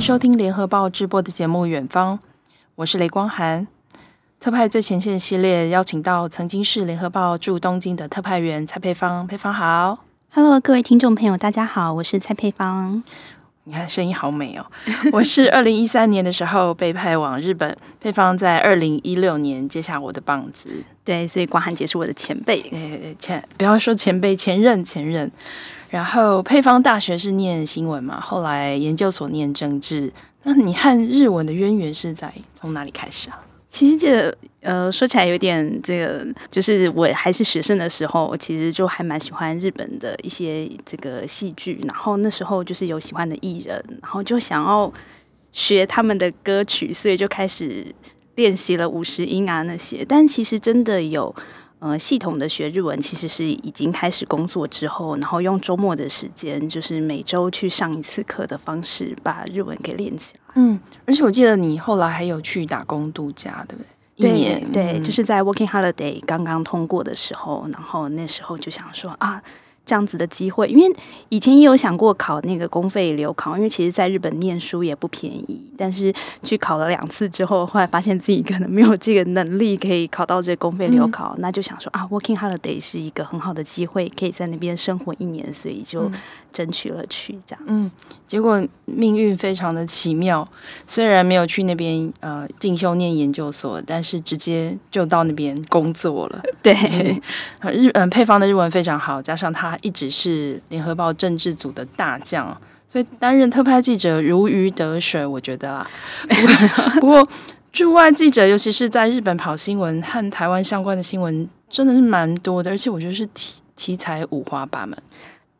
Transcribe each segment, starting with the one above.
迎收听联合报直播的节目《远方》，我是雷光涵。特派最前线系列邀请到曾经是联合报驻东京的特派员蔡佩芳，佩芳好，Hello，各位听众朋友，大家好，我是蔡佩芳。你看声音好美哦！我是二零一三年的时候被派往日本，配方在二零一六年接下我的棒子。对，所以光涵姐是我的前辈，呃，前不要说前辈，前任，前任。然后配方大学是念新闻嘛，后来研究所念政治。那你和日文的渊源是在从哪里开始啊？其实这呃说起来有点这个，就是我还是学生的时候，我其实就还蛮喜欢日本的一些这个戏剧，然后那时候就是有喜欢的艺人，然后就想要学他们的歌曲，所以就开始练习了五十音啊那些。但其实真的有。呃，系统的学日文其实是已经开始工作之后，然后用周末的时间，就是每周去上一次课的方式，把日文给练起来。嗯，而且我记得你后来还有去打工度假，对不对？对，对，嗯、就是在 Working Holiday 刚刚通过的时候，然后那时候就想说啊。这样子的机会，因为以前也有想过考那个公费留考，因为其实在日本念书也不便宜。但是去考了两次之后，后来发现自己可能没有这个能力可以考到这个公费留考，嗯、那就想说啊，Working Holiday 是一个很好的机会，可以在那边生活一年，所以就争取了去这样。嗯，结果命运非常的奇妙，虽然没有去那边呃进修念研究所，但是直接就到那边工作了。对，日嗯、呃、佩芳的日文非常好，加上他。一直是联合报政治组的大将，所以担任特派记者如鱼得水，我觉得啊。不过驻外记者，尤其是在日本跑新闻和台湾相关的新闻，真的是蛮多的，而且我觉得是题题材五花八门。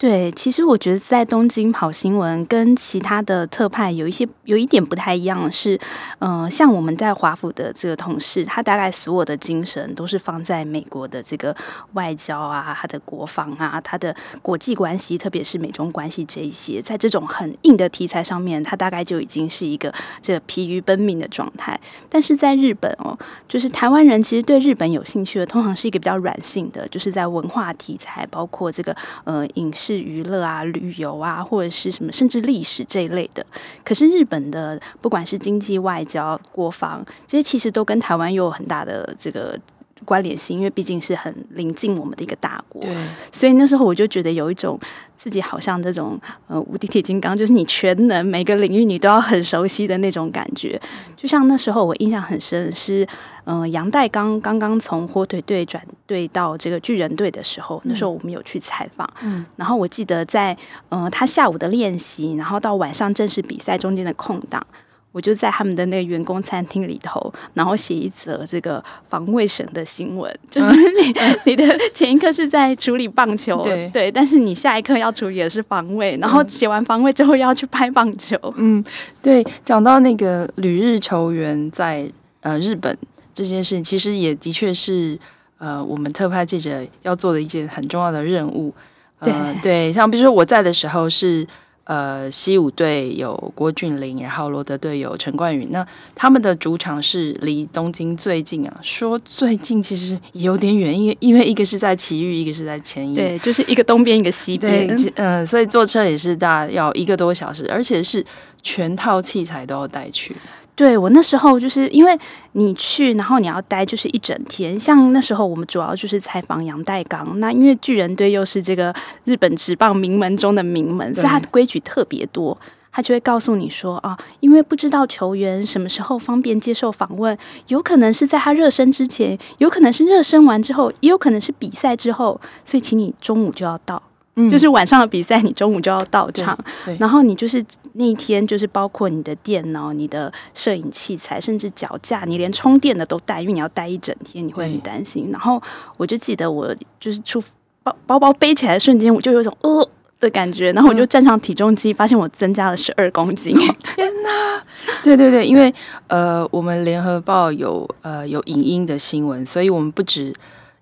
对，其实我觉得在东京跑新闻跟其他的特派有一些有一点不太一样是，嗯、呃，像我们在华府的这个同事，他大概所有的精神都是放在美国的这个外交啊、他的国防啊、他的国际关系，特别是美中关系这一些，在这种很硬的题材上面，他大概就已经是一个这疲于奔命的状态。但是在日本哦，就是台湾人其实对日本有兴趣的，通常是一个比较软性的，就是在文化题材，包括这个呃影视。是娱乐啊、旅游啊，或者是什么，甚至历史这一类的。可是日本的，不管是经济、外交、国防，这些其实都跟台湾有很大的这个关联性，因为毕竟是很临近我们的一个大国。对，所以那时候我就觉得有一种自己好像这种呃无敌铁金刚，就是你全能，每个领域你都要很熟悉的那种感觉。就像那时候我印象很深是。嗯、呃，杨代刚刚刚从火腿队转队到这个巨人队的时候，嗯、那时候我们有去采访。嗯，然后我记得在呃他下午的练习，然后到晚上正式比赛中间的空档，我就在他们的那个员工餐厅里头，然后写一则这个防卫省的新闻，就是你、嗯、你的前一刻是在处理棒球，对对，但是你下一刻要处理的是防卫，然后写完防卫之后要去拍棒球。嗯，对，讲到那个旅日球员在呃日本。这件事其实也的确是，呃，我们特派记者要做的一件很重要的任务。呃、对对，像比如说我在的时候是，呃，西武队有郭俊麟，然后罗德队有陈冠宇，那他们的主场是离东京最近啊。说最近其实有点远，因为因为一个是在埼玉，一个是在千叶，对，就是一个东边，一个西边。嗯、呃，所以坐车也是大概要一个多小时，而且是全套器材都要带去。对，我那时候就是因为你去，然后你要待就是一整天。像那时候我们主要就是采访杨代刚，那因为巨人队又是这个日本职棒名门中的名门，所以他的规矩特别多。他就会告诉你说啊，因为不知道球员什么时候方便接受访问，有可能是在他热身之前，有可能是热身完之后，也有可能是比赛之后，所以请你中午就要到。就是晚上的比赛，你中午就要到场，然后你就是那一天，就是包括你的电脑、你的摄影器材，甚至脚架，你连充电的都带，因为你要待一整天，你会很担心。然后我就记得，我就是出包包包背起来的瞬间，我就有一种呃的感觉，然后我就站上体重机，发现我增加了十二公斤。天哪！对对对，因为呃，我们联合报有呃有影音的新闻，所以我们不止。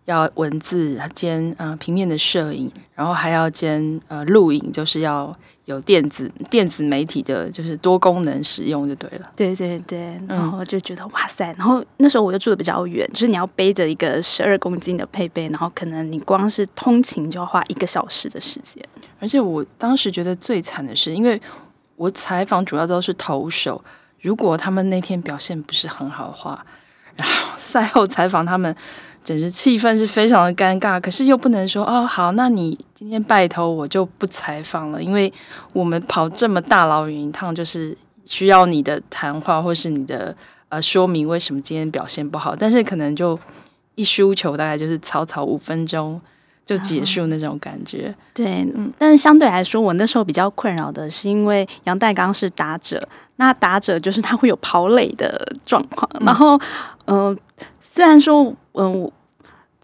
要文字兼呃平面的摄影，然后还要兼呃录影，就是要有电子电子媒体的，就是多功能使用就对了。对对对，然后就觉得、嗯、哇塞，然后那时候我又住的比较远，就是你要背着一个十二公斤的配备，然后可能你光是通勤就要花一个小时的时间。而且我当时觉得最惨的是，因为我采访主要都是投手，如果他们那天表现不是很好的话，然后赛后采访他们，简直气氛是非常的尴尬。可是又不能说哦，好，那你今天拜托我就不采访了，因为我们跑这么大老远一趟，就是需要你的谈话或是你的呃说明为什么今天表现不好。但是可能就一输球，大概就是草草五分钟。就结束那种感觉，嗯、对，嗯，但是相对来说，我那时候比较困扰的是，因为杨代刚是打者，那打者就是他会有跑垒的状况，嗯、然后，嗯、呃，虽然说，嗯、呃。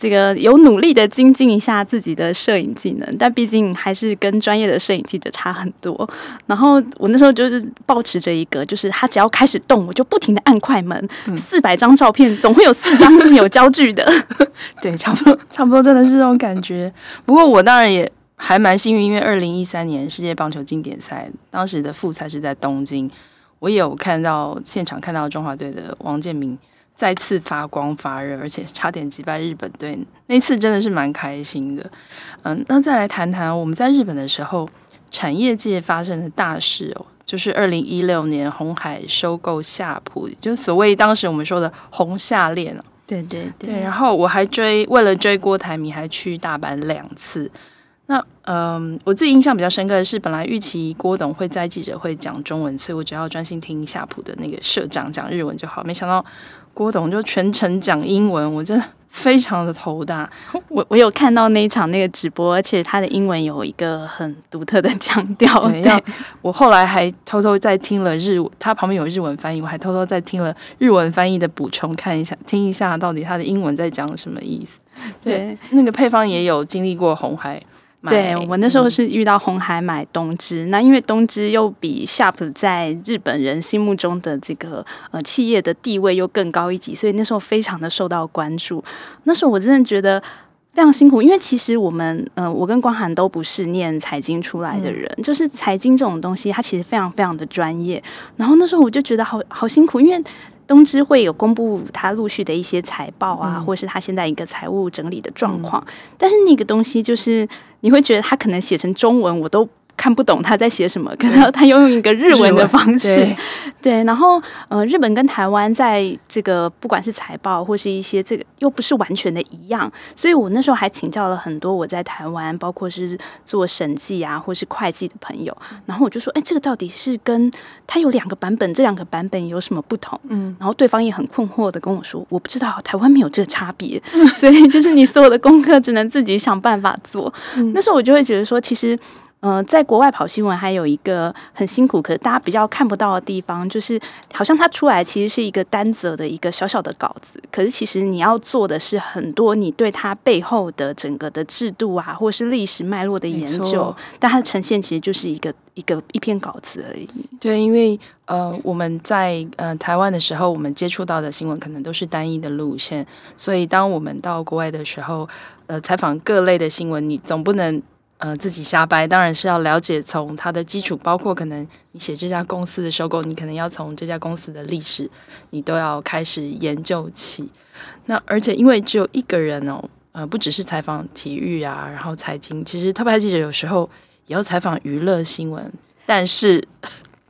这个有努力的精进一下自己的摄影技能，但毕竟还是跟专业的摄影记者差很多。然后我那时候就是保持着一个，就是他只要开始动，我就不停的按快门。四百张照片，总会有四张是有焦距的。对，差不多，差不多，真的是这种感觉。不过我当然也还蛮幸运，因为二零一三年世界棒球经典赛当时的复赛是在东京，我也有看到现场看到中华队的王建民。再次发光发热，而且差点击败日本队，那次真的是蛮开心的。嗯，那再来谈谈我们在日本的时候，产业界发生的大事哦，就是二零一六年红海收购夏普，就是所谓当时我们说的“红夏恋”对对，对。然后我还追，为了追郭台铭，还去大阪两次。那嗯，我自己印象比较深刻的是，本来预期郭董会在记者会讲中文，所以我只要专心听夏普的那个社长讲日文就好，没想到。郭董就全程讲英文，我真的非常的头大。我我有看到那一场那个直播，而且他的英文有一个很独特的腔调。对，我后来还偷偷在听了日文，他旁边有日文翻译，我还偷偷在听了日文翻译的补充，看一下听一下到底他的英文在讲什么意思。对，对那个配方也有经历过红海。对，我那时候是遇到红海买东芝，嗯、那因为东芝又比 Sharp 在日本人心目中的这个呃企业的地位又更高一级，所以那时候非常的受到关注。那时候我真的觉得非常辛苦，因为其实我们呃我跟光涵都不是念财经出来的人，嗯、就是财经这种东西它其实非常非常的专业。然后那时候我就觉得好好辛苦，因为。东芝会有公布他陆续的一些财报啊，嗯、或是他现在一个财务整理的状况，嗯、但是那个东西就是你会觉得他可能写成中文，我都。看不懂他在写什么，可能他用一个日文的方式，对，对，然后呃，日本跟台湾在这个不管是财报或是一些这个又不是完全的一样，所以我那时候还请教了很多我在台湾，包括是做审计啊或是会计的朋友，然后我就说，哎，这个到底是跟他有两个版本，这两个版本有什么不同？嗯，然后对方也很困惑的跟我说，我不知道台湾没有这个差别，所以就是你所有的功课只能自己想办法做。嗯、那时候我就会觉得说，其实。呃，在国外跑新闻还有一个很辛苦，可是大家比较看不到的地方，就是好像它出来其实是一个单则的一个小小的稿子，可是其实你要做的是很多你对它背后的整个的制度啊，或是历史脉络的研究，但它的呈现其实就是一个一个一篇稿子而已。对，因为呃我们在呃台湾的时候，我们接触到的新闻可能都是单一的路线，所以当我们到国外的时候，呃采访各类的新闻，你总不能。呃，自己瞎掰，当然是要了解从它的基础，包括可能你写这家公司的收购，你可能要从这家公司的历史，你都要开始研究起。那而且因为只有一个人哦，呃，不只是采访体育啊，然后财经，其实特派记者有时候也要采访娱乐新闻，但是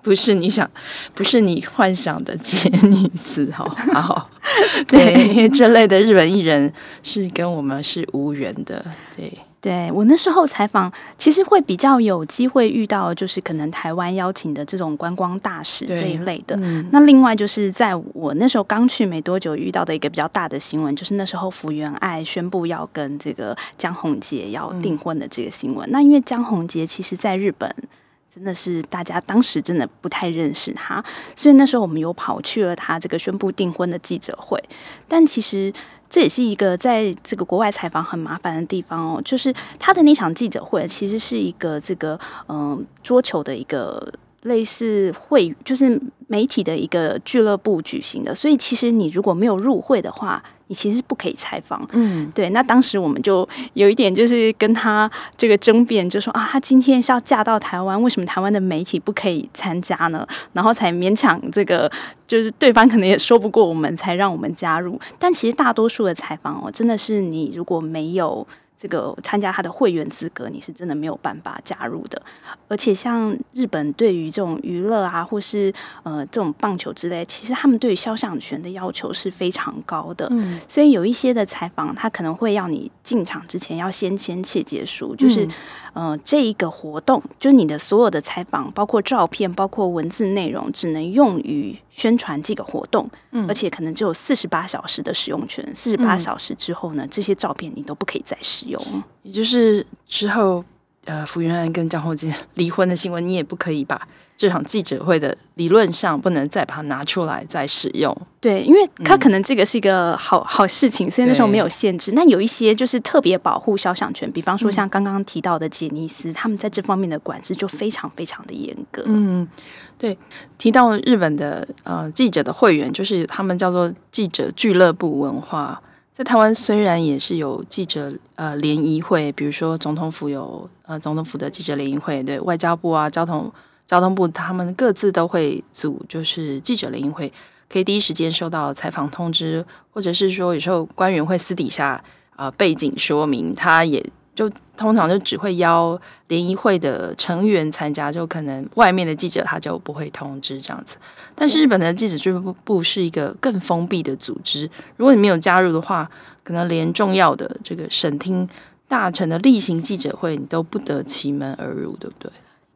不是你想，不是你幻想的杰尼斯好，好，对，因为这类的日本艺人是跟我们是无缘的，对。对，我那时候采访，其实会比较有机会遇到，就是可能台湾邀请的这种观光大使这一类的。嗯、那另外就是在我那时候刚去没多久，遇到的一个比较大的新闻，就是那时候福原爱宣布要跟这个江宏杰要订婚的这个新闻。嗯、那因为江宏杰其实在日本真的是大家当时真的不太认识他，所以那时候我们有跑去了他这个宣布订婚的记者会，但其实。这也是一个在这个国外采访很麻烦的地方哦，就是他的那场记者会其实是一个这个嗯、桌球的一个类似会，就是媒体的一个俱乐部举行的，所以其实你如果没有入会的话。你其实不可以采访，嗯，对。那当时我们就有一点就是跟他这个争辩，就说啊，他今天是要嫁到台湾，为什么台湾的媒体不可以参加呢？然后才勉强这个，就是对方可能也说不过我们，才让我们加入。但其实大多数的采访哦，真的是你如果没有这个参加他的会员资格，你是真的没有办法加入的。而且像日本对于这种娱乐啊，或是呃这种棒球之类，其实他们对于肖像权的要求是非常高的。嗯，所以有一些的采访，他可能会要你进场之前要先签切结书，就是。嗯呃，这一个活动，就是你的所有的采访，包括照片，包括文字内容，只能用于宣传这个活动，嗯，而且可能只有四十八小时的使用权。四十八小时之后呢，嗯，这些照片你都不可以再使用。也就是之后，呃，福原爱跟张厚杰离婚的新闻，你也不可以把。这场记者会的理论上不能再把它拿出来再使用，对，因为他可能这个是一个好、嗯、好事情，所以那时候没有限制。那有一些就是特别保护肖像权，比方说像刚刚提到的杰尼斯，嗯、他们在这方面的管制就非常非常的严格。嗯，对，提到日本的呃记者的会员，就是他们叫做记者俱乐部文化。在台湾虽然也是有记者呃联谊会，比如说总统府有呃总统府的记者联谊会，对，外交部啊交通。交通部他们各自都会组，就是记者联谊会，可以第一时间收到采访通知，或者是说有时候官员会私底下啊、背景说明，他也就通常就只会邀联谊会的成员参加，就可能外面的记者他就不会通知这样子。但是日本的记者俱乐部是一个更封闭的组织，如果你没有加入的话，可能连重要的这个审听大臣的例行记者会你都不得其门而入，对不对？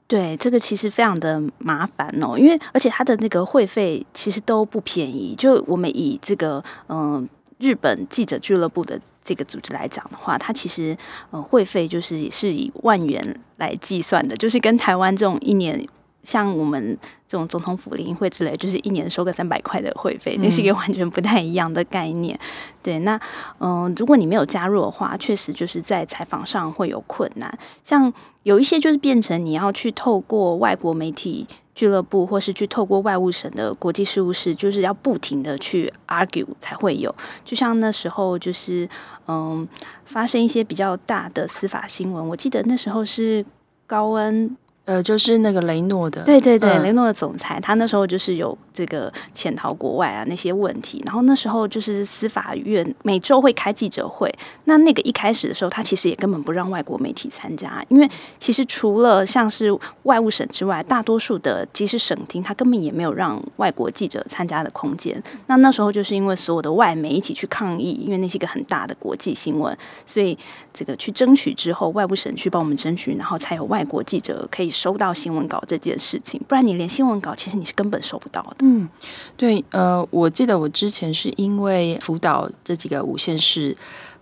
对，这个其实非常的麻烦哦，因为而且它的那个会费其实都不便宜。就我们以这个嗯、日本记者俱乐部的这个组织来讲的话，它其实呃会费就是也是以万元来计算的，就是跟台湾这种一年。像我们这种总统府联谊会之类，就是一年收个三百块的会费，那是一个完全不太一样的概念。对，那嗯、呃，如果你没有加入的话，确实就是在采访上会有困难。像有一些就是变成你要去透过外国媒体俱乐部，或是去透过外务省的国际事务室，就是要不停的去 argue 才会有。就像那时候就是嗯、呃，发生一些比较大的司法新闻，我记得那时候是高恩。呃，就是那个雷诺的，对对对，嗯、雷诺的总裁，他那时候就是有这个潜逃国外啊那些问题，然后那时候就是司法院每周会开记者会，那那个一开始的时候，他其实也根本不让外国媒体参加，因为其实除了像是外务省之外，大多数的即使省厅，他根本也没有让外国记者参加的空间。那那时候就是因为所有的外媒一起去抗议，因为那是一个很大的国际新闻，所以这个去争取之后，外务省去帮我们争取，然后才有外国记者可以。收到新闻稿这件事情，不然你连新闻稿其实你是根本收不到的。嗯，对，呃，我记得我之前是因为辅导这几个五线市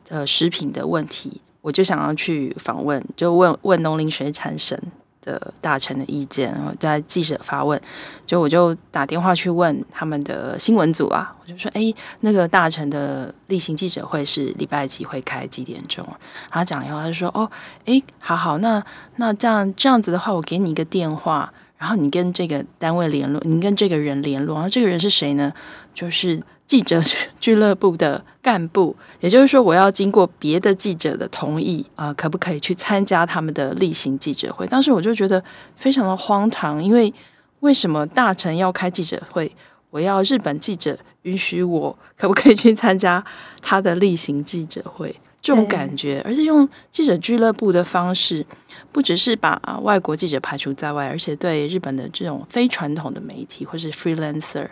的食品的问题，我就想要去访问，就问问农林水产省。的大臣的意见，然后在记者发问，就我就打电话去问他们的新闻组啊，我就说，哎，那个大臣的例行记者会是礼拜几会开几点钟？他讲以后，他就说，哦，哎，好好，那那这样这样子的话，我给你一个电话，然后你跟这个单位联络，你跟这个人联络，然后这个人是谁呢？就是。记者俱乐部的干部，也就是说，我要经过别的记者的同意啊、呃，可不可以去参加他们的例行记者会？当时我就觉得非常的荒唐，因为为什么大臣要开记者会，我要日本记者允许我，可不可以去参加他的例行记者会？这种感觉，而且用记者俱乐部的方式，不只是把外国记者排除在外，而且对日本的这种非传统的媒体或是 freelancer。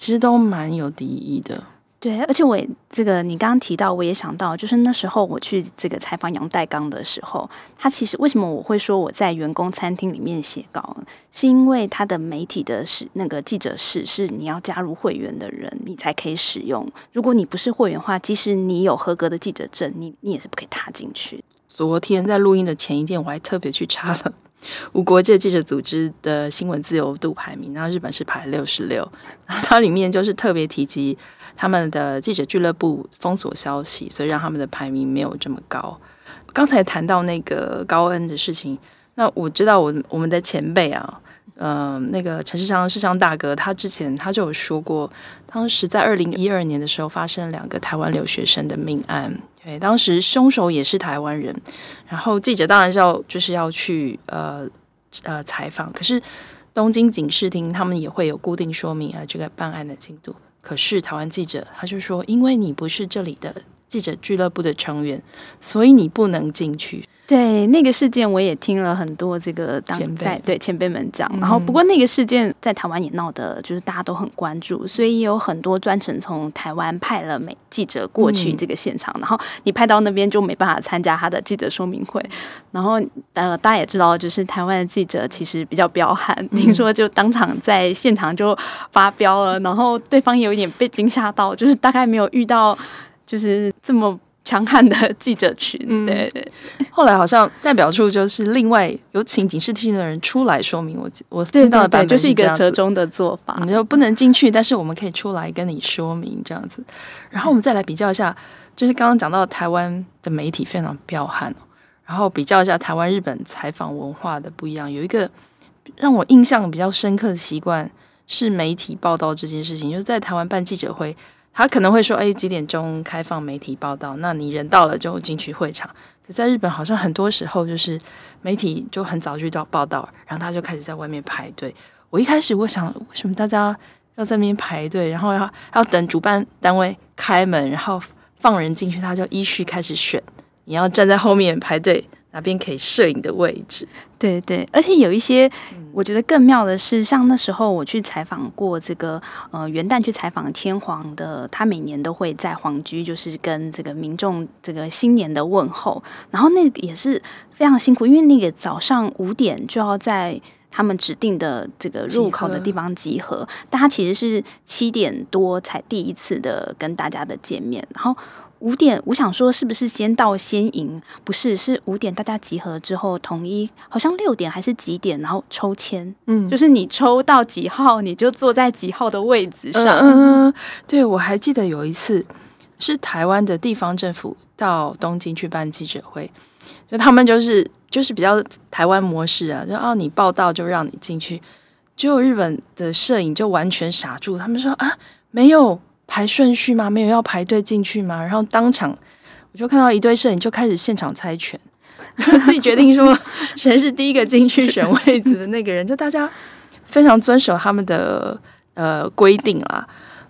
其实都蛮有敌意的，对，而且我也这个你刚刚提到，我也想到，就是那时候我去这个采访杨代刚的时候，他其实为什么我会说我在员工餐厅里面写稿，是因为他的媒体的是那个记者室是你要加入会员的人，你才可以使用。如果你不是会员的话，即使你有合格的记者证，你你也是不可以踏进去。昨天在录音的前一天，我还特别去查了。无国界记者组织的新闻自由度排名，然后日本是排六十六，它里面就是特别提及他们的记者俱乐部封锁消息，所以让他们的排名没有这么高。刚才谈到那个高恩的事情，那我知道我我们的前辈啊，嗯、呃，那个陈世昌世昌大哥，他之前他就有说过，当时在二零一二年的时候发生两个台湾留学生的命案。对，当时凶手也是台湾人，然后记者当然是要就是要去呃呃采访，可是东京警视厅他们也会有固定说明啊这个办案的进度。可是台湾记者他就说，因为你不是这里的记者俱乐部的成员，所以你不能进去。对那个事件，我也听了很多这个当在对前辈们讲。然后，不过那个事件在台湾也闹得，就是大家都很关注，所以有很多专程从台湾派了美记者过去这个现场。然后你派到那边就没办法参加他的记者说明会。然后呃，大家也知道，就是台湾的记者其实比较彪悍，听说就当场在现场就发飙了。然后对方有一点被惊吓到，就是大概没有遇到就是这么。强悍的记者群，嗯、对对。后来好像代表处就是另外有请警视厅的人出来说明我，我我听到的版本就是一个折中的做法，你就不能进去，但是我们可以出来跟你说明这样子。然后我们再来比较一下，就是刚刚讲到台湾的媒体非常彪悍，然后比较一下台湾日本采访文化的不一样，有一个让我印象比较深刻的习惯是媒体报道这件事情，就是在台湾办记者会。他可能会说：“哎，几点钟开放媒体报道？那你人到了就进去会场。可在日本，好像很多时候就是媒体就很早就到报道，然后他就开始在外面排队。我一开始我想，为什么大家要在那边排队？然后要要等主办单位开门，然后放人进去，他就依序开始选。你要站在后面排队。”哪边可以摄影的位置？对对，而且有一些，我觉得更妙的是，像那时候我去采访过这个呃元旦去采访天皇的，他每年都会在皇居，就是跟这个民众这个新年的问候，然后那个也是非常辛苦，因为那个早上五点就要在他们指定的这个入口的地方集合，集合，但他其实是七点多才第一次的跟大家的见面，然后。五点，我想说是不是先到先赢？不是，是五点大家集合之后统一，好像六点还是几点，然后抽签，嗯，就是你抽到几号，你就坐在几号的位置上。嗯，嗯，对，我还记得有一次是台湾的地方政府到东京去办记者会，就他们就是就是比较台湾模式啊，就哦你报道就让你进去，结果日本的摄影就完全傻住，他们说啊没有。排顺序吗？没有要排队进去吗？然后当场我就看到一堆摄影就开始现场猜拳，自己决定说 谁是第一个进去选位置的那个人。就大家非常遵守他们的呃规定啊。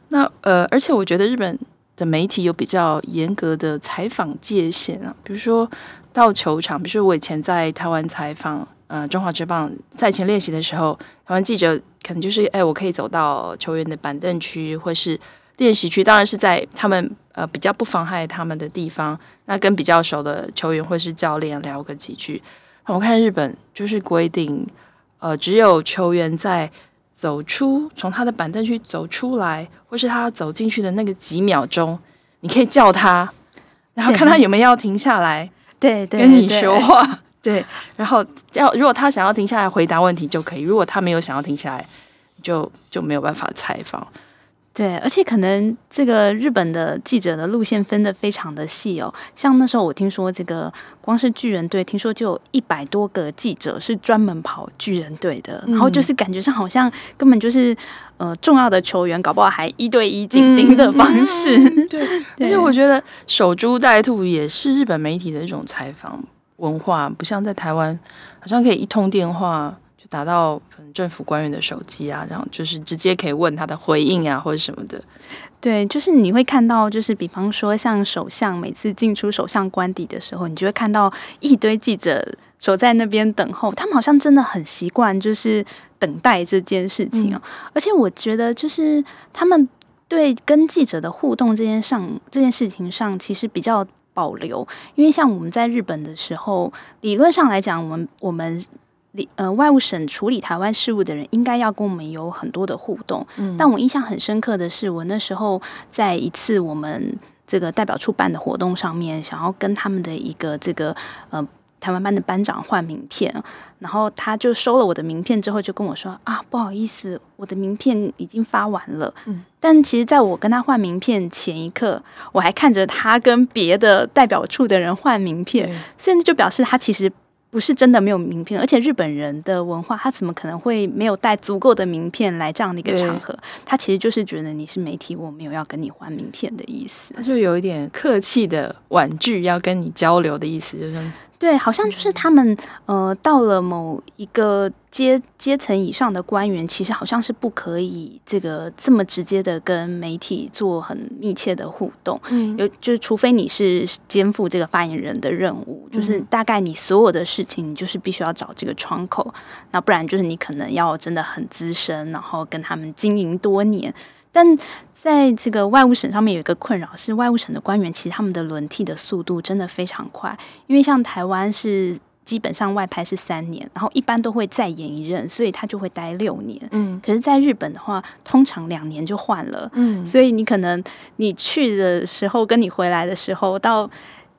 那呃，而且我觉得日本的媒体有比较严格的采访界限啊。比如说到球场，比如说我以前在台湾采访呃中华职棒赛前练习的时候，台湾记者可能就是哎，我可以走到球员的板凳区，或是。练习区当然是在他们呃比较不妨害他们的地方，那跟比较熟的球员或是教练聊个几句。那我看日本就是规定，呃，只有球员在走出从他的板凳区走出来，或是他走进去的那个几秒钟，你可以叫他，然后看他有没有要停下来，对对，跟你说话，对，然后要如果他想要停下来回答问题就可以，如果他没有想要停下来，就就没有办法采访。对，而且可能这个日本的记者的路线分得非常的细哦。像那时候我听说，这个光是巨人队，听说就有一百多个记者是专门跑巨人队的，嗯、然后就是感觉上好像根本就是呃重要的球员，搞不好还一对一紧盯的方式。嗯、对，而且我觉得守株待兔也是日本媒体的一种采访文化，不像在台湾，好像可以一通电话就。打到政府官员的手机啊，然后就是直接可以问他的回应啊，或者什么的。对，就是你会看到，就是比方说像首相每次进出首相官邸的时候，你就会看到一堆记者守在那边等候。他们好像真的很习惯，就是等待这件事情哦。嗯、而且我觉得，就是他们对跟记者的互动这件上这件事情上，其实比较保留。因为像我们在日本的时候，理论上来讲，我们我们。呃，外务省处理台湾事务的人应该要跟我们有很多的互动。嗯，但我印象很深刻的是，我那时候在一次我们这个代表处办的活动上面，想要跟他们的一个这个呃台湾班的班长换名片，然后他就收了我的名片之后，就跟我说啊，不好意思，我的名片已经发完了。嗯，但其实在我跟他换名片前一刻，我还看着他跟别的代表处的人换名片，甚至就表示他其实。不是真的没有名片，而且日本人的文化，他怎么可能会没有带足够的名片来这样的一个场合？他其实就是觉得你是媒体，我没有要跟你换名片的意思，他就有一点客气的婉拒要跟你交流的意思，就是对，好像就是他们呃，到了某一个阶阶层以上的官员，其实好像是不可以这个这么直接的跟媒体做很密切的互动。嗯，有就是除非你是肩负这个发言人的任务，就是大概你所有的事情，你就是必须要找这个窗口，那不然就是你可能要真的很资深，然后跟他们经营多年，但。在这个外务省上面有一个困扰是，外务省的官员其实他们的轮替的速度真的非常快，因为像台湾是基本上外派是三年，然后一般都会再延一任，所以他就会待六年。嗯，可是，在日本的话，通常两年就换了。嗯，所以你可能你去的时候跟你回来的时候，到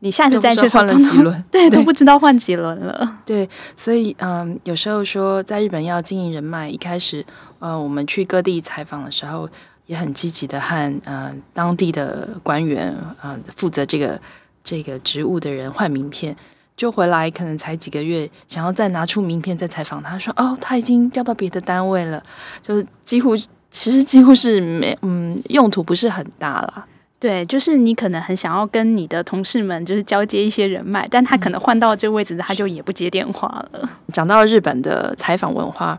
你下次再去换了几轮，对，都不知道换几轮了。对，所以嗯，有时候说在日本要经营人脉，一开始呃，我们去各地采访的时候。也很积极的和呃当地的官员呃负责这个这个职务的人换名片，就回来可能才几个月，想要再拿出名片再采访他，说哦他已经调到别的单位了，就几乎其实几乎是没嗯用途不是很大了。对，就是你可能很想要跟你的同事们就是交接一些人脉，但他可能换到这个位置，他就也不接电话了。讲到日本的采访文化，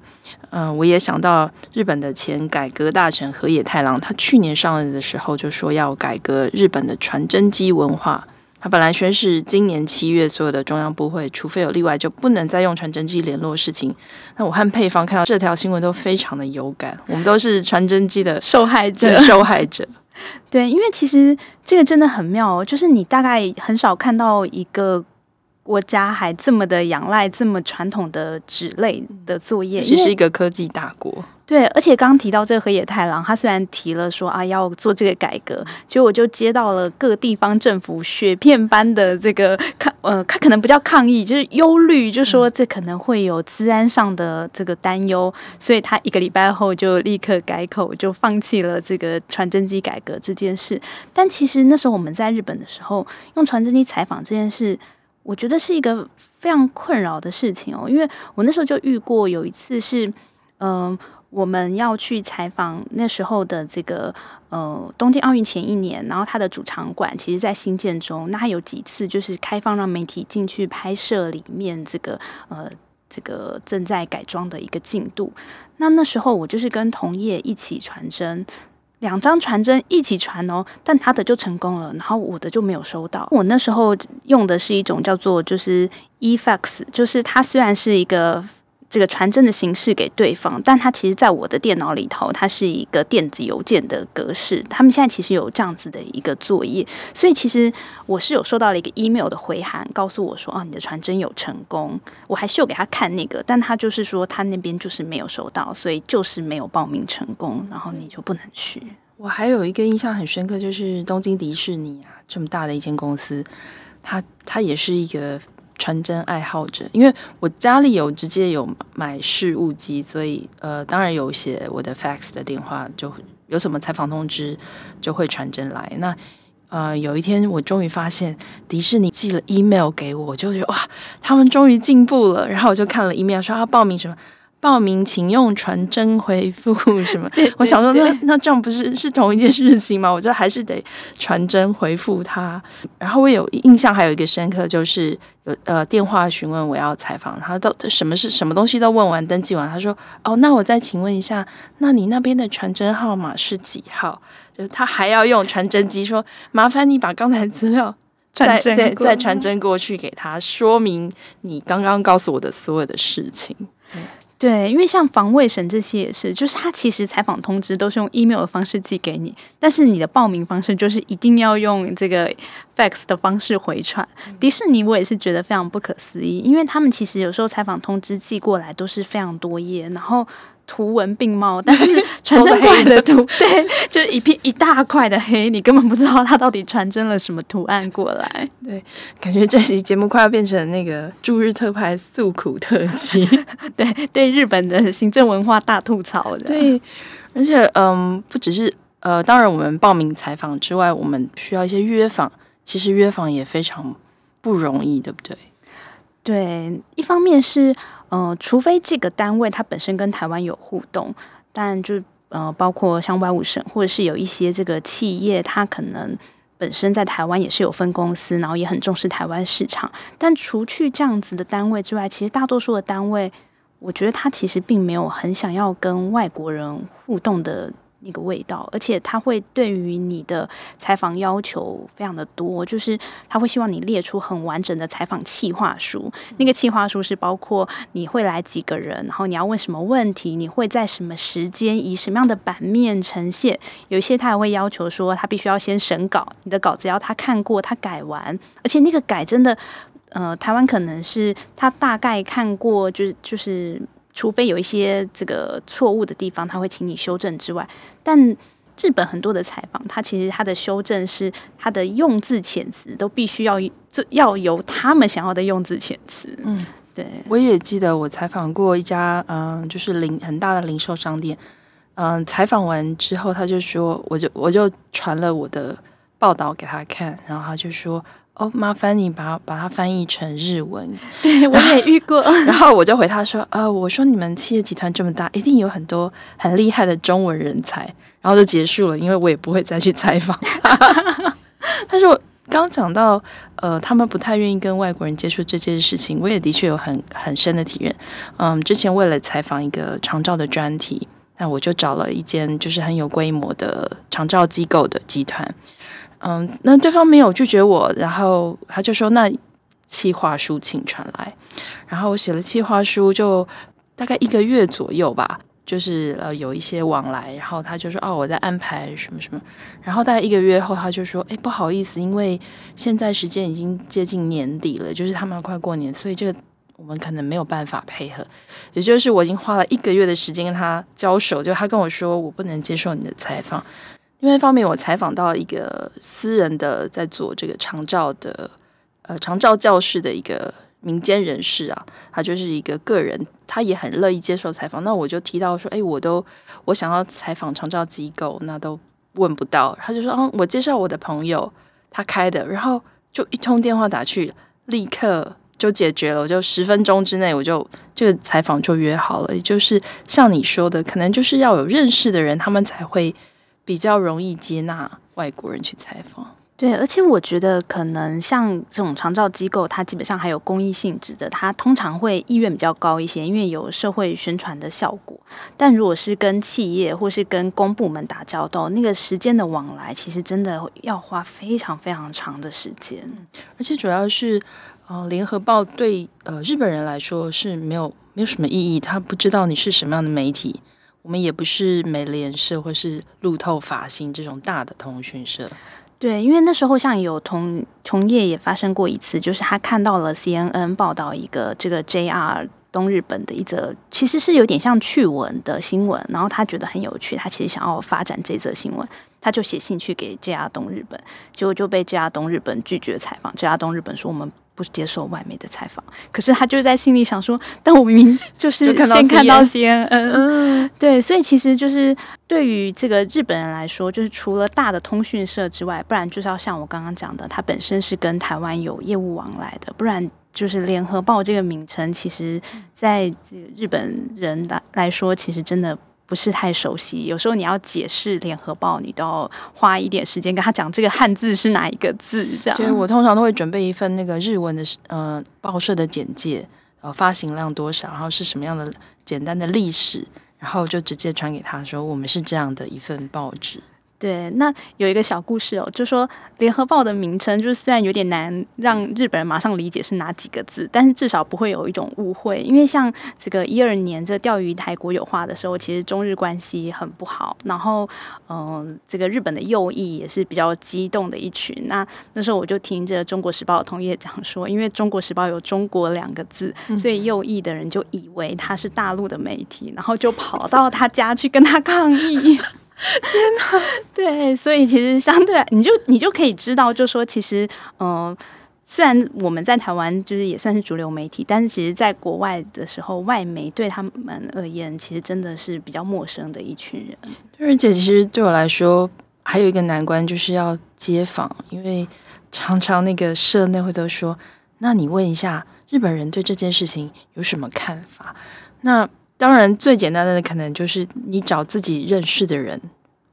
嗯、呃，我也想到日本的前改革大臣河野太郎，他去年上任的时候就说要改革日本的传真机文化。他本来宣誓今年七月所有的中央部会，除非有例外，就不能再用传真机联络事情。那我和配方看到这条新闻都非常的有感，我们都是传真机的受害者，受害者。对，因为其实这个真的很妙哦，就是你大概很少看到一个国家还这么的仰赖这么传统的纸类的作业，其实是一个科技大国。对，而且刚刚提到这个河野太郎，他虽然提了说啊要做这个改革，结果我就接到了各地方政府雪片般的这个抗呃，他可能不叫抗议，就是忧虑，就说这可能会有治安上的这个担忧，所以他一个礼拜后就立刻改口，就放弃了这个传真机改革这件事。但其实那时候我们在日本的时候，用传真机采访这件事，我觉得是一个非常困扰的事情哦，因为我那时候就遇过有一次是嗯。呃我们要去采访那时候的这个呃东京奥运前一年，然后它的主场馆其实在新建中，那它有几次就是开放让媒体进去拍摄里面这个呃这个正在改装的一个进度。那那时候我就是跟同业一起传真，两张传真一起传哦，但他的就成功了，然后我的就没有收到。我那时候用的是一种叫做就是 eFax，就是它虽然是一个。这个传真的形式给对方，但它其实在我的电脑里头，它是一个电子邮件的格式。他们现在其实有这样子的一个作业，所以其实我是有收到了一个 email 的回函，告诉我说，哦，你的传真有成功。我还秀给他看那个，但他就是说他那边就是没有收到，所以就是没有报名成功，然后你就不能去。我还有一个印象很深刻，就是东京迪士尼啊，这么大的一间公司，它它也是一个。传真爱好者，因为我家里有直接有买事务机，所以呃，当然有写我的 fax 的电话，就有什么采访通知就会传真来。那呃，有一天我终于发现迪士尼寄了 email 给我，我就觉得哇，他们终于进步了。然后我就看了 email，说要报名什么。报名请用传真回复 什么？对我想说那，那那这样不是是同一件事情吗？我觉得还是得传真回复他。然后我有印象，还有一个深刻，就是有呃电话询问我要采访他，都什么是什么东西都问完登记完，他说哦，那我再请问一下，那你那边的传真号码是几号？就是他还要用传真机说，麻烦你把刚才资料 再对再传真过去给他，说明你刚刚告诉我的所有的事情。对。对，因为像防卫省这些也是，就是他其实采访通知都是用 email 的方式寄给你，但是你的报名方式就是一定要用这个 fax 的方式回传。迪士尼我也是觉得非常不可思议，因为他们其实有时候采访通知寄过来都是非常多页，然后。图文并茂，但是 传真过来的图，对，就是一片一大块的黑，你根本不知道他到底传真了什么图案过来。对，感觉这期节目快要变成那个驻日特派诉苦特辑，对 对，日本的行政文化大吐槽的。对，而且嗯，不只是呃，当然我们报名采访之外，我们需要一些约访，其实约访也非常不容易，对不对？对，一方面是。呃，除非这个单位它本身跟台湾有互动，但就呃，包括像外务省或者是有一些这个企业，它可能本身在台湾也是有分公司，然后也很重视台湾市场。但除去这样子的单位之外，其实大多数的单位，我觉得他其实并没有很想要跟外国人互动的。那个味道，而且他会对于你的采访要求非常的多，就是他会希望你列出很完整的采访企划书。那个企划书是包括你会来几个人，然后你要问什么问题，你会在什么时间以什么样的版面呈现。有一些他还会要求说，他必须要先审稿，你的稿子要他看过，他改完，而且那个改真的，呃，台湾可能是他大概看过，就是就是。除非有一些这个错误的地方，他会请你修正之外，但日本很多的采访，他其实他的修正是他的用字遣词都必须要要由他们想要的用字遣词。嗯，对，我也记得我采访过一家嗯，就是零很大的零售商店，嗯，采访完之后他就说，我就我就传了我的报道给他看，然后他就说。哦，麻烦你把把它翻译成日文。对，我也遇过。然后我就回他说：“呃，我说你们企业集团这么大，一定有很多很厉害的中文人才。”然后就结束了，因为我也不会再去采访。但是我刚刚讲到，呃，他们不太愿意跟外国人接触这件事情，我也的确有很很深的体验。嗯，之前为了采访一个长照的专题，那我就找了一间就是很有规模的长照机构的集团。嗯，那对方没有拒绝我，然后他就说：“那企划书请传来。”然后我写了企划书，就大概一个月左右吧，就是呃有一些往来。然后他就说：“哦，我在安排什么什么。”然后大概一个月后，他就说：“哎，不好意思，因为现在时间已经接近年底了，就是他们快过年，所以这个我们可能没有办法配合。也就是我已经花了一个月的时间跟他交手，就他跟我说我不能接受你的采访。”因为一方面，我采访到一个私人的在做这个长照的呃长照教室的一个民间人士啊，他就是一个个人，他也很乐意接受采访。那我就提到说，哎，我都我想要采访长照机构，那都问不到。他就说，嗯，我介绍我的朋友，他开的，然后就一通电话打去，立刻就解决了。我就十分钟之内，我就这个采访就约好了。也就是像你说的，可能就是要有认识的人，他们才会。比较容易接纳外国人去采访，对，而且我觉得可能像这种长照机构，它基本上还有公益性质的，它通常会意愿比较高一些，因为有社会宣传的效果。但如果是跟企业或是跟公部门打交道，那个时间的往来，其实真的要花非常非常长的时间。而且主要是，呃，联合报对呃日本人来说是没有没有什么意义，他不知道你是什么样的媒体。我们也不是美联社或是路透法新这种大的通讯社，对，因为那时候像有同从业也发生过一次，就是他看到了 CNN 报道一个这个 JR 东日本的一则，其实是有点像趣闻的新闻，然后他觉得很有趣，他其实想要发展这则新闻，他就写信去给 JR 东日本，结果就被 JR 东日本拒绝采访，JR 东日本说我们。不接受外媒的采访，可是他就在心里想说：“ 但我明明就是先看到 CNN，嗯，对，所以其实就是对于这个日本人来说，就是除了大的通讯社之外，不然就是要像我刚刚讲的，他本身是跟台湾有业务往来的，不然就是联合报这个名称，其实在这个日本人来来说，其实真的。”不是太熟悉，有时候你要解释联合报，你都要花一点时间跟他讲这个汉字是哪一个字，这样。对，我通常都会准备一份那个日文的呃报社的简介，呃发行量多少，然后是什么样的简单的历史，然后就直接传给他说，我们是这样的一份报纸。对，那有一个小故事哦，就说联合报的名称，就是虽然有点难让日本人马上理解是哪几个字，但是至少不会有一种误会。因为像这个一二年这钓鱼台国有化的时候，其实中日关系很不好，然后嗯、呃，这个日本的右翼也是比较激动的一群。那那时候我就听着中国时报的同业讲说，因为中国时报有“中国”两个字，所以右翼的人就以为他是大陆的媒体，然后就跑到他家去跟他抗议。天哪，对，所以其实相对来，你就你就可以知道，就说其实，嗯、虽然我们在台湾就是也算是主流媒体，但是其实在国外的时候，外媒对他们而言，其实真的是比较陌生的一群人。而且，其实对我来说，还有一个难关就是要接访，因为常常那个社内会都说，那你问一下日本人对这件事情有什么看法？那当然，最简单的可能就是你找自己认识的人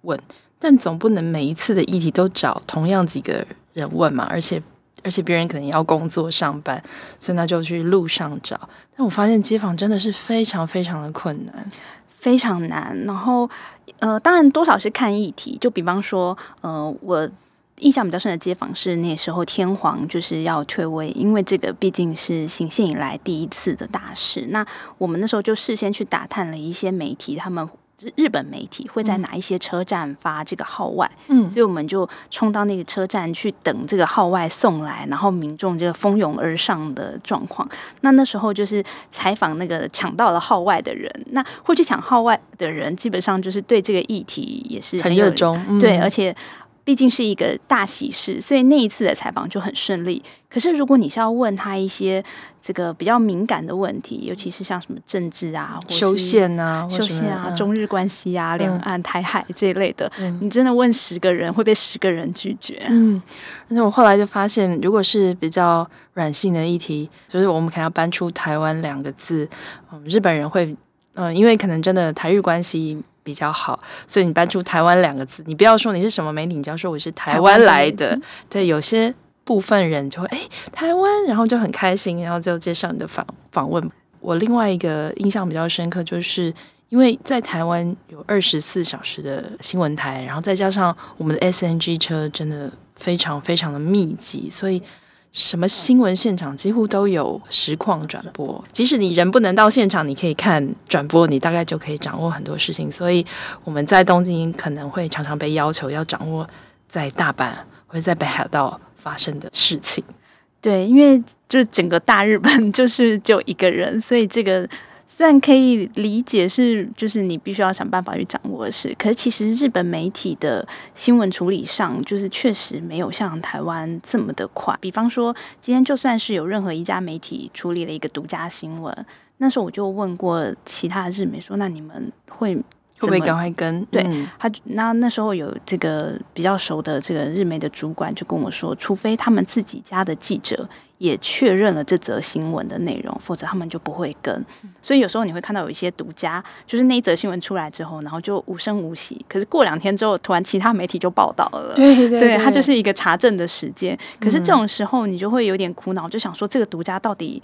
问。但总不能每一次的议题都找同样几个人问嘛，而且而且别人可能要工作上班，所以那就去路上找。但我发现街访真的是非常非常的困难，非常难。然后呃，当然多少是看议题，就比方说呃，我印象比较深的街访是那时候天皇就是要退位，因为这个毕竟是行宪以来第一次的大事。那我们那时候就事先去打探了一些媒体，他们。日本媒体会在哪一些车站发这个号外？嗯，所以我们就冲到那个车站去等这个号外送来，然后民众就蜂拥而上的状况。那那时候就是采访那个抢到了号外的人，那会去抢号外的人，基本上就是对这个议题也是很热衷，嗯、对，而且。毕竟是一个大喜事，所以那一次的采访就很顺利。可是如果你是要问他一些这个比较敏感的问题，尤其是像什么政治啊、修宪啊、修宪啊、嗯、中日关系啊、两岸、台海这一类的，嗯、你真的问十个人会被十个人拒绝。嗯，而且我后来就发现，如果是比较软性的议题，就是我们可能要搬出“台湾”两个字，嗯，日本人会，嗯，因为可能真的台日关系。比较好，所以你搬出“台湾”两个字，你不要说你是什么媒体，你只要说我是台湾来的。对，有些部分人就会哎，台湾，然后就很开心，然后就介绍你的访访问。我另外一个印象比较深刻，就是因为在台湾有二十四小时的新闻台，然后再加上我们的 SNG 车真的非常非常的密集，所以。什么新闻现场几乎都有实况转播，即使你人不能到现场，你可以看转播，你大概就可以掌握很多事情。所以我们在东京可能会常常被要求要掌握在大阪或者在北海道发生的事情。对，因为就整个大日本就是就一个人，所以这个。虽然可以理解是，就是你必须要想办法去掌握的事，可是其实日本媒体的新闻处理上，就是确实没有像台湾这么的快。比方说，今天就算是有任何一家媒体处理了一个独家新闻，那时候我就问过其他的日媒说：“那你们会？”会不会赶快跟？对他，那那时候有这个比较熟的这个日媒的主管就跟我说，除非他们自己家的记者也确认了这则新闻的内容，否则他们就不会跟。所以有时候你会看到有一些独家，就是那一则新闻出来之后，然后就无声无息。可是过两天之后，突然其他媒体就报道了。对对对，对，他就是一个查证的时间。可是这种时候，你就会有点苦恼，就想说这个独家到底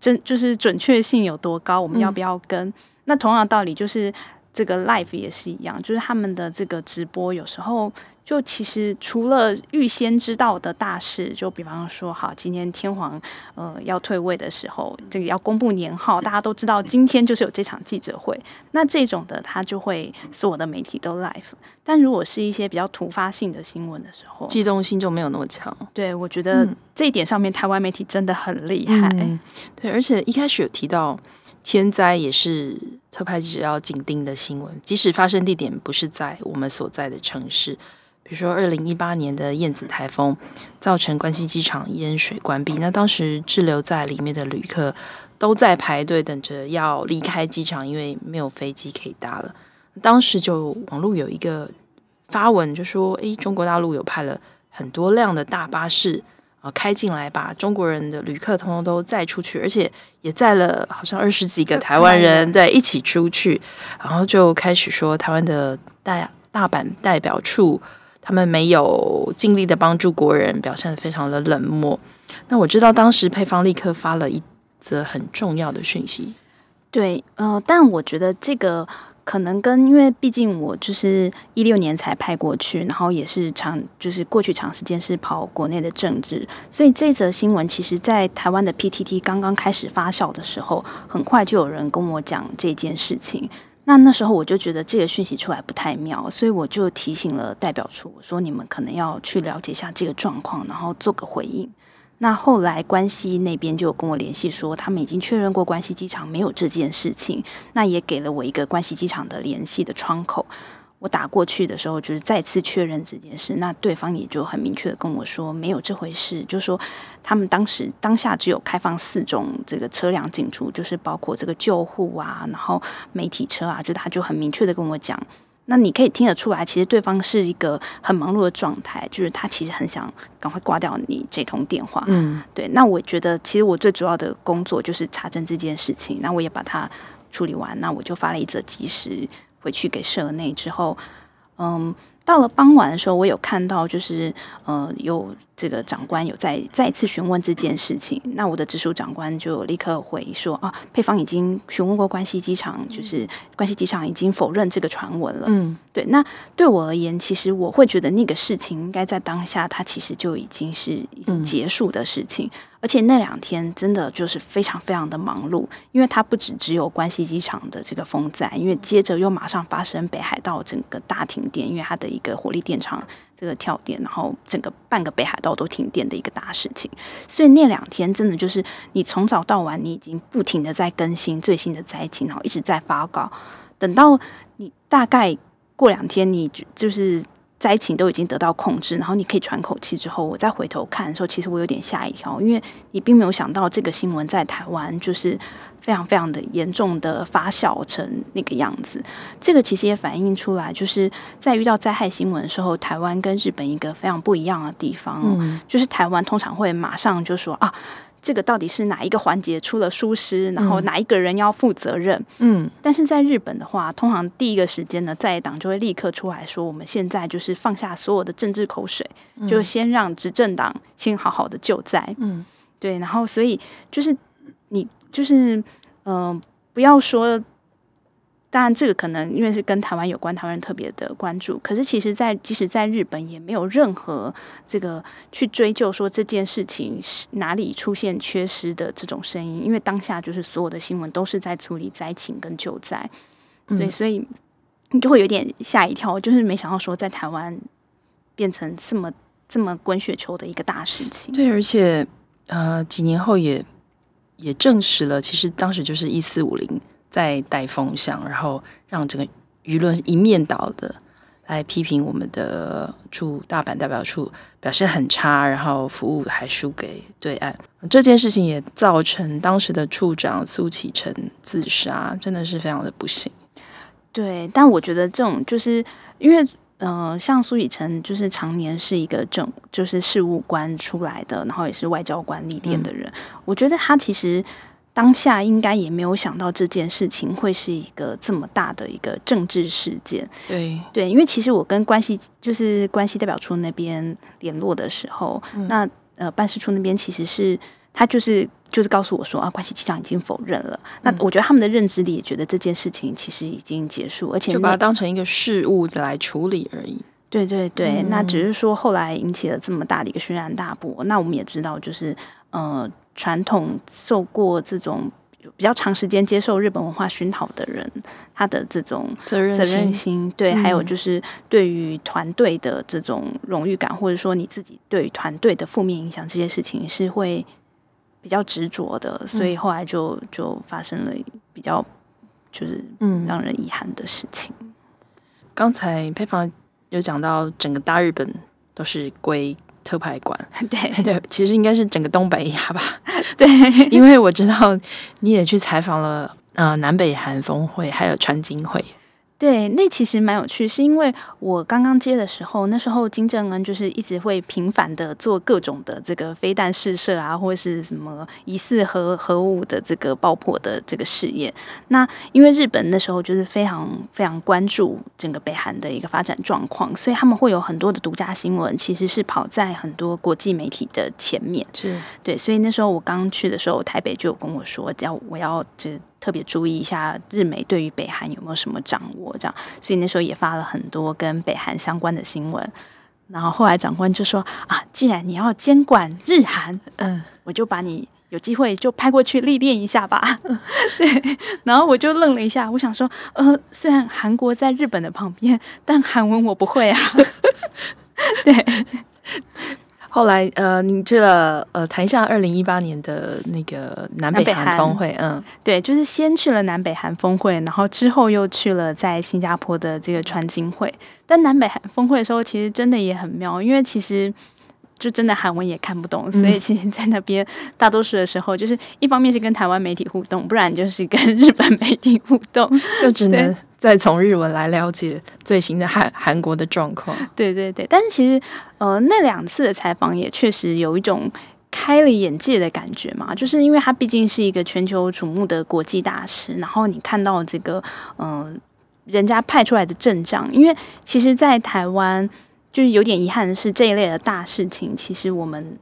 真就是准确性有多高？我们要不要跟？那同样的道理就是。这个 live 也是一样，就是他们的这个直播有时候就其实除了预先知道的大事，就比方说，好，今天天皇呃要退位的时候，这个要公布年号，大家都知道今天就是有这场记者会，那这种的他就会所有的媒体都 live。但如果是一些比较突发性的新闻的时候，机动性就没有那么强。对，我觉得这一点上面台湾媒体真的很厉害。嗯，对，而且一开始有提到。天灾也是特派记者要紧盯的新闻，即使发生地点不是在我们所在的城市，比如说二零一八年的燕子台风造成关西机场淹水关闭，那当时滞留在里面的旅客都在排队等着要离开机场，因为没有飞机可以搭了。当时就网络有一个发文就说：“诶，中国大陆有派了很多辆的大巴士。”开进来把中国人的旅客通通都载出去，而且也载了好像二十几个台湾人在一起出去，然后就开始说台湾的大大阪代表处他们没有尽力的帮助国人，表现得非常的冷漠。那我知道当时配方立刻发了一则很重要的讯息，对，呃，但我觉得这个。可能跟因为毕竟我就是一六年才派过去，然后也是长就是过去长时间是跑国内的政治，所以这则新闻其实，在台湾的 PTT 刚刚开始发酵的时候，很快就有人跟我讲这件事情。那那时候我就觉得这个讯息出来不太妙，所以我就提醒了代表处，我说你们可能要去了解一下这个状况，然后做个回应。那后来关西那边就跟我联系说，他们已经确认过关西机场没有这件事情，那也给了我一个关西机场的联系的窗口。我打过去的时候，就是再次确认这件事，那对方也就很明确的跟我说没有这回事，就说他们当时当下只有开放四种这个车辆进出，就是包括这个救护啊，然后媒体车啊，就他就很明确的跟我讲。那你可以听得出来，其实对方是一个很忙碌的状态，就是他其实很想赶快挂掉你这通电话。嗯，对。那我觉得，其实我最主要的工作就是查证这件事情。那我也把它处理完，那我就发了一则即时回去给社内之后，嗯，到了傍晚的时候，我有看到，就是呃，有这个长官有在再次询问这件事情。那我的直属长官就立刻回说啊，配方已经询问过关西机场，就是关西机场已经否认这个传闻了。嗯，对。那对我而言，其实我会觉得那个事情应该在当下，它其实就已经是已经结束的事情。嗯而且那两天真的就是非常非常的忙碌，因为它不只只有关西机场的这个风灾，因为接着又马上发生北海道整个大停电，因为它的一个火力电厂这个跳电，然后整个半个北海道都停电的一个大事情。所以那两天真的就是你从早到晚，你已经不停的在更新最新的灾情，然后一直在发稿。等到你大概过两天，你就是。灾情都已经得到控制，然后你可以喘口气之后，我再回头看的时候，其实我有点吓一跳，因为你并没有想到这个新闻在台湾就是非常非常的严重的发酵成那个样子。这个其实也反映出来，就是在遇到灾害新闻的时候，台湾跟日本一个非常不一样的地方，嗯，就是台湾通常会马上就说啊。这个到底是哪一个环节出了疏失，然后哪一个人要负责任？嗯，但是在日本的话，通常第一个时间呢，在党就会立刻出来说，我们现在就是放下所有的政治口水，嗯、就先让执政党先好好的救灾。嗯，对，然后所以就是你就是嗯、呃，不要说。当然，这个可能因为是跟台湾有关，台湾人特别的关注。可是，其实，在即使在日本，也没有任何这个去追究说这件事情是哪里出现缺失的这种声音，因为当下就是所有的新闻都是在处理灾情跟救灾，对，嗯、所以你就会有点吓一跳，就是没想到说在台湾变成这么这么滚雪球的一个大事情。对，而且呃，几年后也也证实了，其实当时就是一四五零。在带风向，然后让整个舆论一面倒的来批评我们的驻大阪代表处表现很差，然后服务还输给对岸。这件事情也造成当时的处长苏启成自杀，真的是非常的不幸。对，但我觉得这种就是因为，嗯、呃，像苏启成就是常年是一个政就是事务官出来的，然后也是外交官历练的人，嗯、我觉得他其实。当下应该也没有想到这件事情会是一个这么大的一个政治事件。对对，因为其实我跟关系就是关系代表处那边联络的时候，嗯、那呃办事处那边其实是他就是就是告诉我说啊，关系机长已经否认了。嗯、那我觉得他们的认知里也觉得这件事情其实已经结束，而且就把它当成一个事物再来处理而已。对对对，嗯、那只是说后来引起了这么大的一个轩然大波。那我们也知道，就是呃。传统受过这种比较长时间接受日本文化熏陶的人，他的这种责任责任心，对，嗯、还有就是对于团队的这种荣誉感，或者说你自己对于团队的负面影响，这些事情是会比较执着的，所以后来就就发生了比较就是嗯让人遗憾的事情。嗯、刚才配方有讲到，整个大日本都是归。特派馆，对 对，其实应该是整个东北亚吧。对，因为我知道你也去采访了呃南北韩峰会，还有川金会。对，那其实蛮有趣，是因为我刚刚接的时候，那时候金正恩就是一直会频繁的做各种的这个飞弹试射啊，或者是什么疑似核核武的这个爆破的这个试验。那因为日本那时候就是非常非常关注整个北韩的一个发展状况，所以他们会有很多的独家新闻，其实是跑在很多国际媒体的前面。是对，所以那时候我刚去的时候，台北就有跟我说，要我要就。特别注意一下日美对于北韩有没有什么掌握，这样，所以那时候也发了很多跟北韩相关的新闻。然后后来长官就说：“啊，既然你要监管日韩，嗯，我就把你有机会就派过去历练一下吧。”对，然后我就愣了一下，我想说：“呃，虽然韩国在日本的旁边，但韩文我不会啊。”对。后来，呃，你去了，呃，谈一下二零一八年的那个南北韩峰会，嗯，对，就是先去了南北韩峰会，然后之后又去了在新加坡的这个川金会。但南北韩峰会的时候，其实真的也很妙，因为其实就真的韩文也看不懂，所以其实，在那边大多数的时候，就是一方面是跟台湾媒体互动，不然就是跟日本媒体互动，就只能。再从日文来了解最新的韩韩国的状况。对对对，但是其实呃那两次的采访也确实有一种开了眼界的感觉嘛，就是因为他毕竟是一个全球瞩目的国际大师，然后你看到这个嗯、人家派出来的阵仗，因为其实，在台湾就是有点遗憾的是，这一类的大事情，其实我们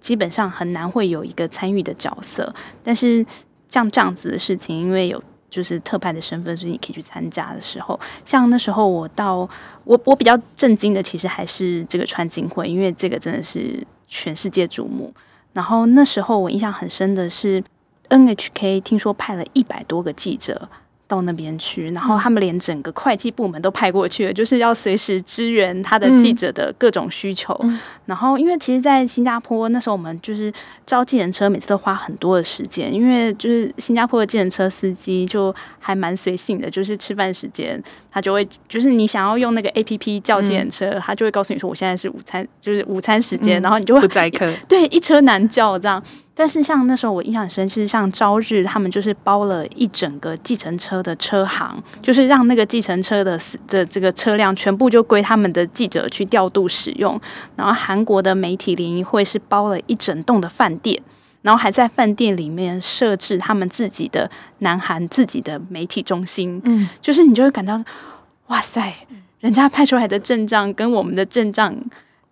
基本上很难会有一个参与的角色。但是像这样子的事情，因为有就是特派的身份，所以你可以去参加的时候，像那时候我到我我比较震惊的，其实还是这个川金会，因为这个真的是全世界瞩目。然后那时候我印象很深的是，NHK 听说派了一百多个记者。到那边去，然后他们连整个会计部门都派过去了，就是要随时支援他的记者的各种需求。嗯、然后，因为其实，在新加坡那时候，我们就是招计程车，每次都花很多的时间，因为就是新加坡的计程车司机就还蛮随性的，就是吃饭时间他就会，就是你想要用那个 APP 叫计程车，嗯、他就会告诉你说，我现在是午餐，就是午餐时间，嗯、然后你就会不载客，对，一车难叫这样。但是像那时候我印象很深，是像朝日他们就是包了一整个计程车的车行，就是让那个计程车的的这个车辆全部就归他们的记者去调度使用。然后韩国的媒体联谊会是包了一整栋的饭店，然后还在饭店里面设置他们自己的南韩自己的媒体中心。嗯，就是你就会感到，哇塞，人家派出来的阵仗跟我们的阵仗。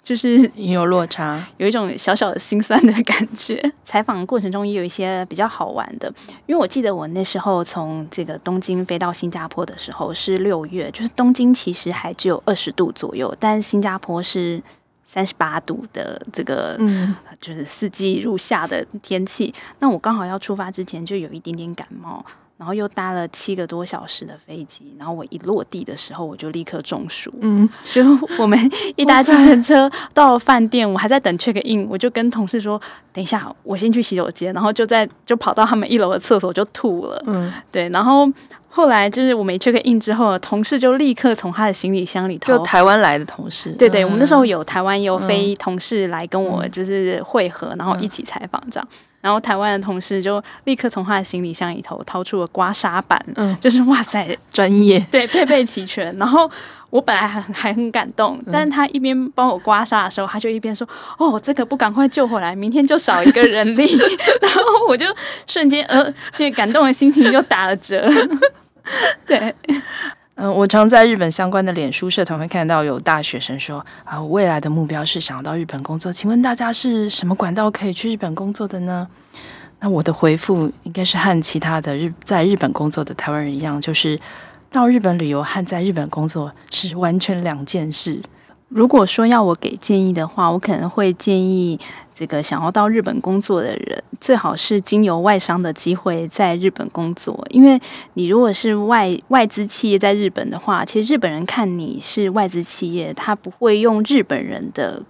就是也有落差，有一种小小的心酸的感觉。采访过程中也有一些比较好玩的，因为我记得我那时候从这个东京飞到新加坡的时候是六月，就是东京其实还只有二十度左右，但新加坡是三十八度的这个，嗯，就是四季入夏的天气。那我刚好要出发之前就有一点点感冒。然后又搭了七个多小时的飞机，然后我一落地的时候，我就立刻中暑。嗯，就 我们一搭计程车到了饭店，我还在等 check in，我就跟同事说：“等一下，我先去洗手间。”然后就在就跑到他们一楼的厕所就吐了。嗯，对。然后后来就是我没 check in 之后，同事就立刻从他的行李箱里头，就台湾来的同事，对对，我们那时候有台湾有飞同事来跟我就是会合，然后一起采访这样。然后台湾的同事就立刻从他的行李箱里头掏出了刮痧板，嗯，就是哇塞，专业，对，配备齐全。然后我本来还还很感动，但是他一边帮我刮痧的时候，他就一边说：“哦，这个不赶快救回来，明天就少一个人力。”然后我就瞬间呃，这感动的心情就打了折。对。嗯，我常在日本相关的脸书社团会看到有大学生说啊，我未来的目标是想要到日本工作，请问大家是什么管道可以去日本工作的呢？那我的回复应该是和其他的日在日本工作的台湾人一样，就是到日本旅游和在日本工作是完全两件事。如果说要我给建议的话，我可能会建议这个想要到日本工作的人，最好是经由外商的机会在日本工作。因为你如果是外外资企业在日本的话，其实日本人看你是外资企业，他不会用日本人的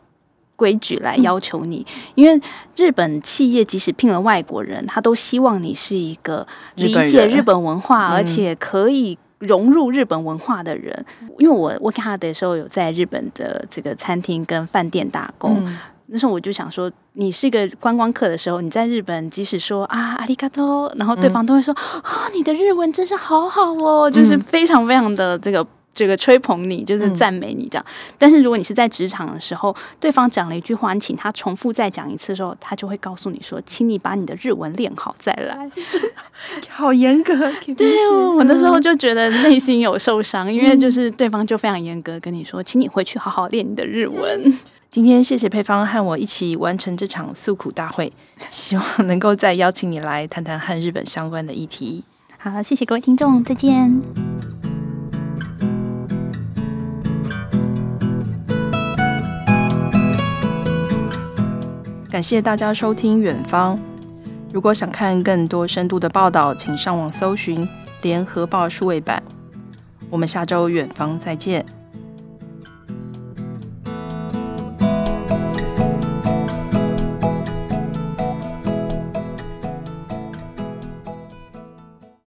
规矩来要求你。因为日本企业即使聘了外国人，他都希望你是一个理解日本文化，而且可以。融入日本文化的人，因为我 working holiday 的时候有在日本的这个餐厅跟饭店打工，嗯、那时候我就想说，你是一个观光客的时候，你在日本即使说啊阿里嘎多，然后对方都会说啊、嗯哦、你的日文真是好好哦，就是非常非常的这个。这个吹捧你就是赞美你这样，嗯、但是如果你是在职场的时候，对方讲了一句话，你请他重复再讲一次的时候，他就会告诉你说，请你把你的日文练好再来。好严格，对哦，我那时候就觉得内心有受伤，因为就是对方就非常严格跟你说，请你回去好好练你的日文。今天谢谢配方和我一起完成这场诉苦大会，希望能够再邀请你来谈谈和日本相关的议题。好，谢谢各位听众，再见。感谢大家收听《远方》。如果想看更多深度的报道，请上网搜寻《联合报》数位版。我们下周《远方》再见。